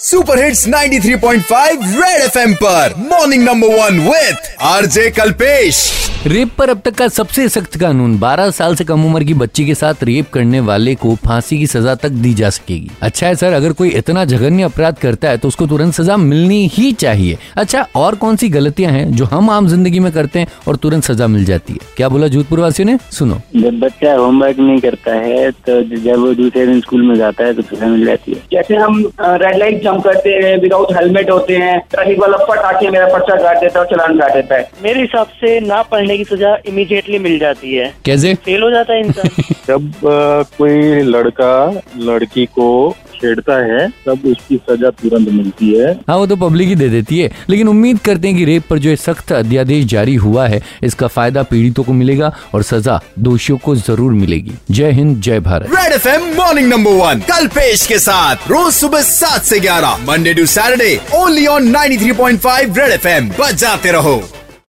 Super hits 93.5 red FM पर। Morning number one with RJ Kalpesh. Rape पर अब तक का सबसे सख्त कानून 12 साल से कम उम्र की बच्ची के साथ रेप करने वाले को फांसी की सजा तक दी जा सकेगी। अच्छा है सर अगर कोई इतना जघन्य अपराध करता है तो उसको तुरंत सजा मिलनी ही चाहिए। अच्छा और कौन सी गलतियाँ हैं जो हम आम ज़िंदगी में करते हैं और तुरंत सजा मिल जाती है? क्या बोला जोधपुर वासियों ने? सुनो। जब बच्चा होमवर्क नहीं करता है तो जब वो दूसरे दिन स्कूल में जाता है तो सजा मिल जाती है। जैसे हम रेड लाइट जंप करते हैं विदाउट हेलमेट होते हैं ट्रैफ़िक वाला फट आके मेरा पर्चा काट देता है और चलान काट देता है। मेरे हिसाब से ना पढ़ने की सजा इमीडिएटली मिल जाती है। कैसे? फेल हो जाता है इंसान। जब कोई लड़का लड़की को छेड़ता है तब उसकी सजा तुरंत मिलती है। हाँ वो तो पब्लिक ही दे देती है। लेकिन उम्मीद करते हैं कि रेप पर जो ये सख्त अध्यादेश जारी हुआ है इसका फ़ायदा पीड़ितों को मिलेगा और सजा दोषियों को ज़रूर मिलेगी। जय हिंद जय Bharat. Red FM morning number one Kalpesh के साथ रोज सुबह सात से ग्यारह Monday to Saturday only on 93.5 Red FM बजाते रहो।